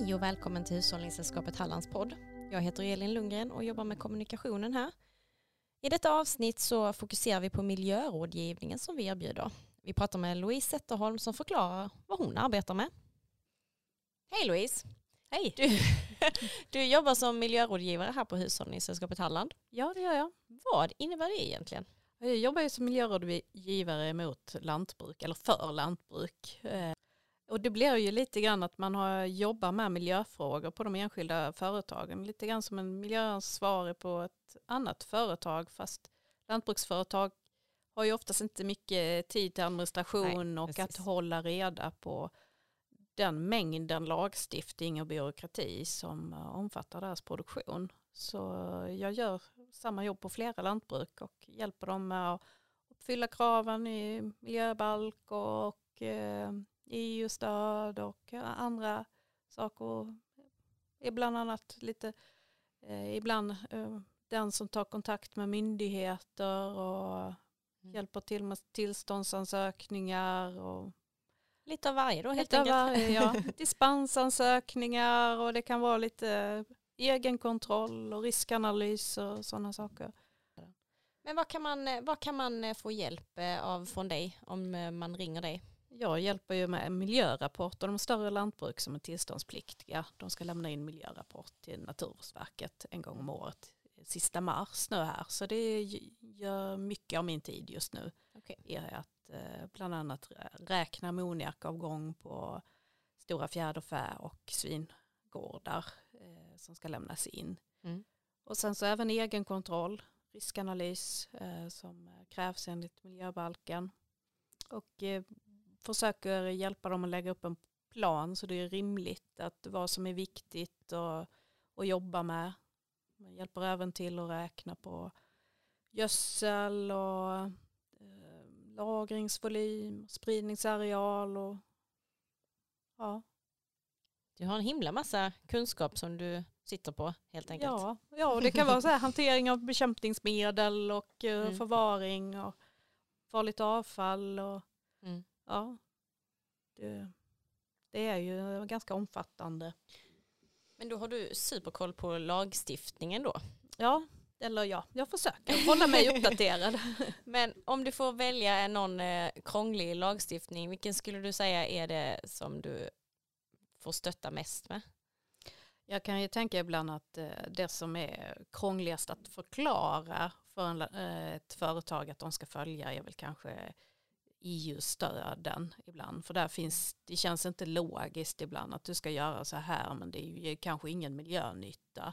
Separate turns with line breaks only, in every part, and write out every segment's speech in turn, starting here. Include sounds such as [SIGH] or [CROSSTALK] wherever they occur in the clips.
Hej och välkommen till Hushållningssällskapet Hallands podd. Jag heter Elin Lundgren och jobbar med kommunikationen här. I detta avsnitt så fokuserar vi på miljörådgivningen som vi erbjuder. Vi pratar med Louise Zetterholm som förklarar vad hon arbetar med. Hej Louise!
Hej!
Du, [LAUGHS] du jobbar som miljörådgivare här på Hushållningssällskapet Halland.
Ja, det gör jag.
Vad innebär det egentligen?
Jag jobbar ju som miljörådgivare mot lantbruk, eller för lantbruk. Eh, och det blir ju lite grann att man har jobbar med miljöfrågor på de enskilda företagen. Lite grann som en miljöansvarig på ett annat företag. Fast lantbruksföretag har ju oftast inte mycket tid till administration
Nej,
och
precis.
att hålla reda på den mängden lagstiftning och byråkrati som eh, omfattar deras produktion. Så jag gör samma jobb på flera lantbruk och hjälper dem med att uppfylla kraven i miljöbalk och eh, EU-stöd och andra saker. Är bland annat lite, eh, ibland eh, den som tar kontakt med myndigheter och
Mm.
hjälper till med tillståndsansökningar och
Lite av varje då helt enkelt.
varje, ja. [LAUGHS] dispensansökningar och det kan vara lite egenkontroll och riskanalys och sådana saker.
Men vad kan, man, vad kan man få hjälp eh, av från dig om eh, man ringer dig?
Jag hjälper ju med miljörapporter. De större lantbruk som är tillståndspliktiga, de ska lämna in miljörapport till Naturvårdsverket en gång om året, sista mars nu här. Så det gör mycket av min tid just nu.
Okej.
är att eh, bland annat räkna ammoniakavgång på stora fjäderfä och svingårdar eh, som ska lämnas in.
Mm.
Och sen så även egenkontroll, riskanalys eh, som krävs enligt miljöbalken. Och eh, försöker hjälpa dem att lägga upp en plan så det är rimligt att vad som är viktigt och, och jobba med. Man hjälper även till att räkna på gödsel och eh, lagringsvolym, spridningsareal och ja,
Du har en himla massa kunskap som du sitter på helt enkelt.
ja, ja och det kan vara så här hantering av bekämpningsmedel och eh,
Mm.
förvaring och farligt avfall och
Mm.
Ja, det, det är ju ganska omfattande.
Men då har du superkoll på lagstiftningen då.
Ja, eller ja, jag försöker hålla mig [LAUGHS] uppdaterad.
Men om du får välja någon eh, krånglig lagstiftning, vilken skulle du säga är det som du får stötta mest med?
Jag kan ju tänka ibland att eh, det som är krångligast att förklara för eh, ett företag att de ska följa är väl kanske EU-stöden ibland. För där finns, det känns inte logiskt ibland att du ska göra så här men det är ju kanske ingen miljönytta.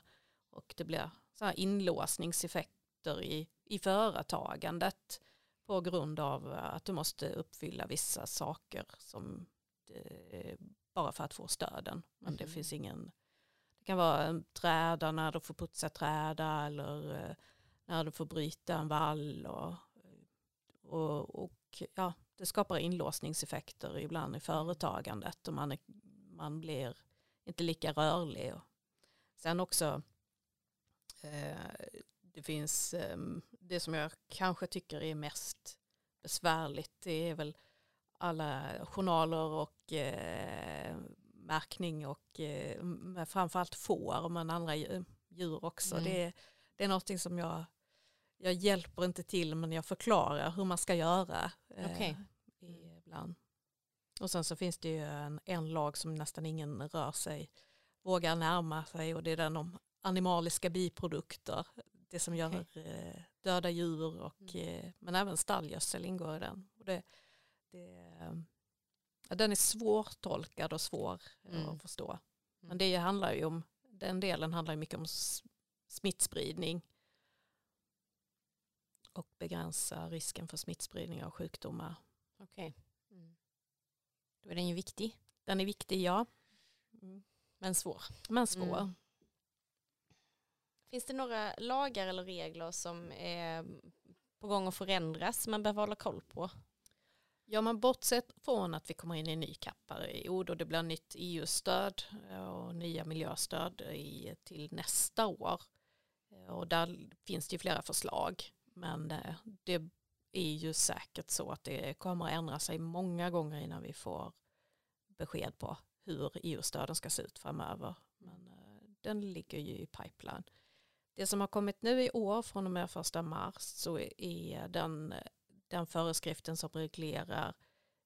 Och det blir så här inlåsningseffekter i, i företagandet på grund av att du måste uppfylla vissa saker som det, bara för att få stöden. Men det
Mhm.
finns ingen, det kan vara träda när du får putsa träda eller eh, när du får bryta en vall och, och, och ja, det skapar inlåsningseffekter ibland i företagandet och man, är, man blir inte lika rörlig. Och sen också eh, det finns eh, det som jag kanske tycker är mest besvärligt det är väl alla journaler och eh, märkning och eh, framförallt får men andra djur- djur också.
Mm.
Det, det är någonting som jag, jag hjälper inte till men jag förklarar hur man ska göra. Eh,
Okej.
Ibland. Och sen så finns det ju en, en lag som nästan ingen rör sig, vågar närma sig och det är den om animaliska biprodukter. Det som gör eh, döda djur och, eh, men även stallgödsel ingår i den. Och det, det, ja, den är svårtolkad och svår
Mm.
att förstå. Men det handlar ju om, den delen handlar ju mycket om smittspridning och begränsa risken för smittspridning av sjukdomar.
Okej. Då är den ju viktig,
Den är viktig, ja.
men svår.
Men svår.
Mm. Finns det några lagar eller regler som är på gång att förändras man behöver hålla koll på?
Ja, men bortsett från att vi kommer in i en ny kapperiod och det blir nytt EU-stöd och nya miljöstöd i, till nästa år. Och där finns det ju flera förslag. Men eh, det är ju säkert så att det kommer att ändra sig många gånger innan vi får besked på hur EU-stöden ska se ut framöver. Men eh, den ligger ju i pipeline. Det som har kommit nu i år från och med första mars så är den, den föreskriften som reglerar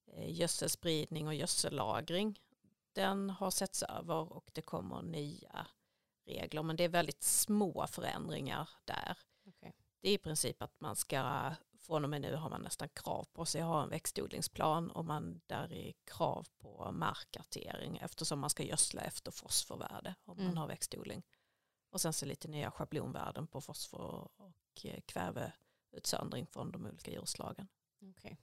eh, gödselspridning och gödsellagring. Den har setts över och det kommer nya regler men det är väldigt små förändringar där. Det är i princip att man ska, från och med nu har man nästan krav på sig att ha en växtodlingsplan och man där är krav på markkartering eftersom man ska gödsla efter fosforvärde om mm. man har växtodling. Och sen så lite nya schablonvärden på fosfor och eh, kväveutsöndring från de olika djurslagen.
Okay.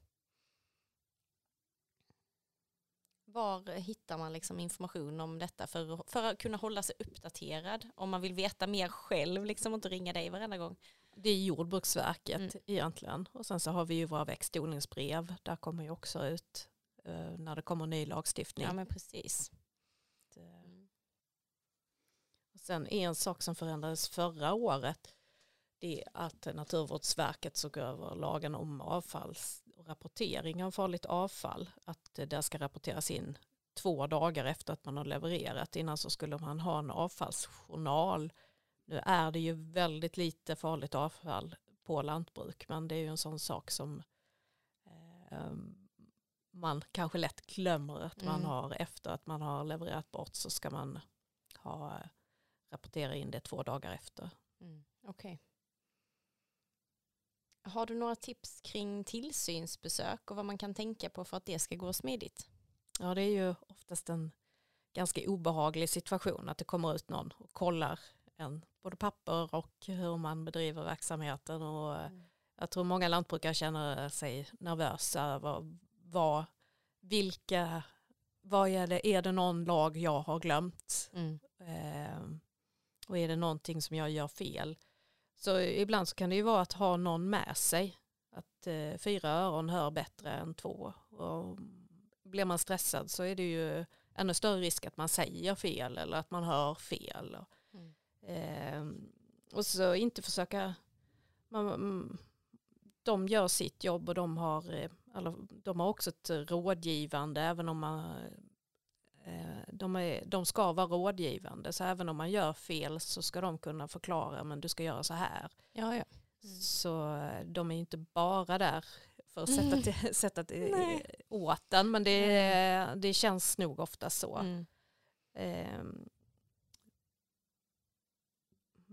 Var hittar man liksom information om detta för, för att kunna hålla sig uppdaterad? Om man vill veta mer själv liksom, och inte ringa dig varenda gång.
Det är Jordbruksverket mm. egentligen. Och sen så har vi ju våra växtodlingsbrev. Där kommer ju också ut uh, när det kommer ny lagstiftning.
Ja men precis.
Och sen en sak som förändrades förra året det är att Naturvårdsverket såg över lagen om avfalls och rapportering av farligt avfall. Att det ska rapporteras in två dagar efter att man har levererat. Innan så skulle man ha en avfallsjournal. Nu är det ju väldigt lite farligt avfall på lantbruk men det är ju en sån sak som eh, man kanske lätt glömmer att man mm. har efter att man har levererat bort så ska man ha rapportera in det två dagar efter.
Mm. Okej. Okay. Har du några tips kring tillsynsbesök och vad man kan tänka på för att det ska gå smidigt?
Ja, det är ju oftast en ganska obehaglig situation att det kommer ut någon och kollar en, både papper och hur man bedriver verksamheten. Och mm. Jag tror många lantbrukare känner sig nervösa över vad, vilka, vad är det, är det någon lag jag har glömt? Mm. Eh, och är det någonting som jag gör fel? Så ibland så kan det ju vara att ha någon med sig. Att eh, fyra öron hör bättre än två. Och blir man stressad så är det ju ännu större risk att man säger fel eller att man hör fel. Mm. Eh, och så inte försöka, man, de gör sitt jobb och de har, eh, de har också ett rådgivande även om man Eh, de, är, de ska vara rådgivande så även om man gör fel så ska de kunna förklara men du ska göra så här.
Ja, ja.
Mm. Så eh, de är inte bara där för att sätta, [LAUGHS] till, sätta till, åt den men det, det känns nog ofta så. Mm. Um,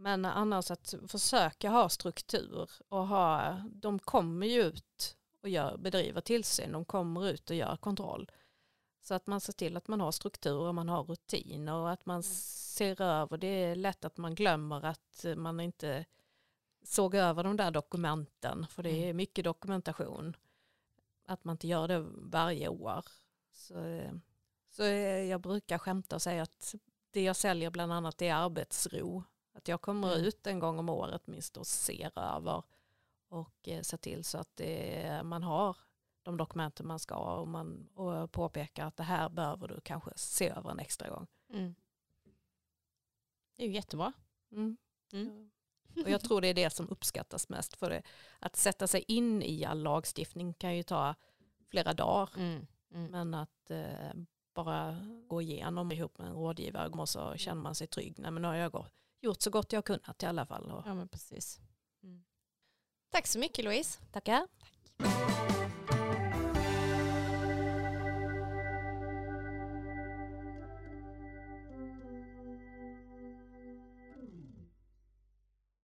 men annars att försöka ha struktur och ha, de kommer ju ut och gör, bedriver tillsyn, de kommer ut och gör kontroll. Så att man ser till att man har struktur och man har rutiner och att man mm. ser över. Det är lätt att man glömmer att man inte såg över de där dokumenten. För det är mm. mycket dokumentation. Att man inte gör det varje år. Så, så jag brukar skämta och säga att det jag säljer bland annat är arbetsro. Att jag kommer mm. ut en gång om året minst och ser över och eh, ser till så att det, man har de dokumenten man ska och, man, och påpekar att det här behöver du kanske se över en extra gång. Mm.
Det är ju jättebra.
Mm. Mm. Och jag tror det är det som uppskattas mest. För det. Att sätta sig in i all lagstiftning kan ju ta flera dagar. Mm. Mm. Men att eh, bara gå igenom ihop med en rådgivare och så känner man sig trygg. Nej, men nu har jag gjort så gott jag kunnat i alla fall.
Ja, men precis. Mm. Tack så mycket Louise.
Tackar. Tack.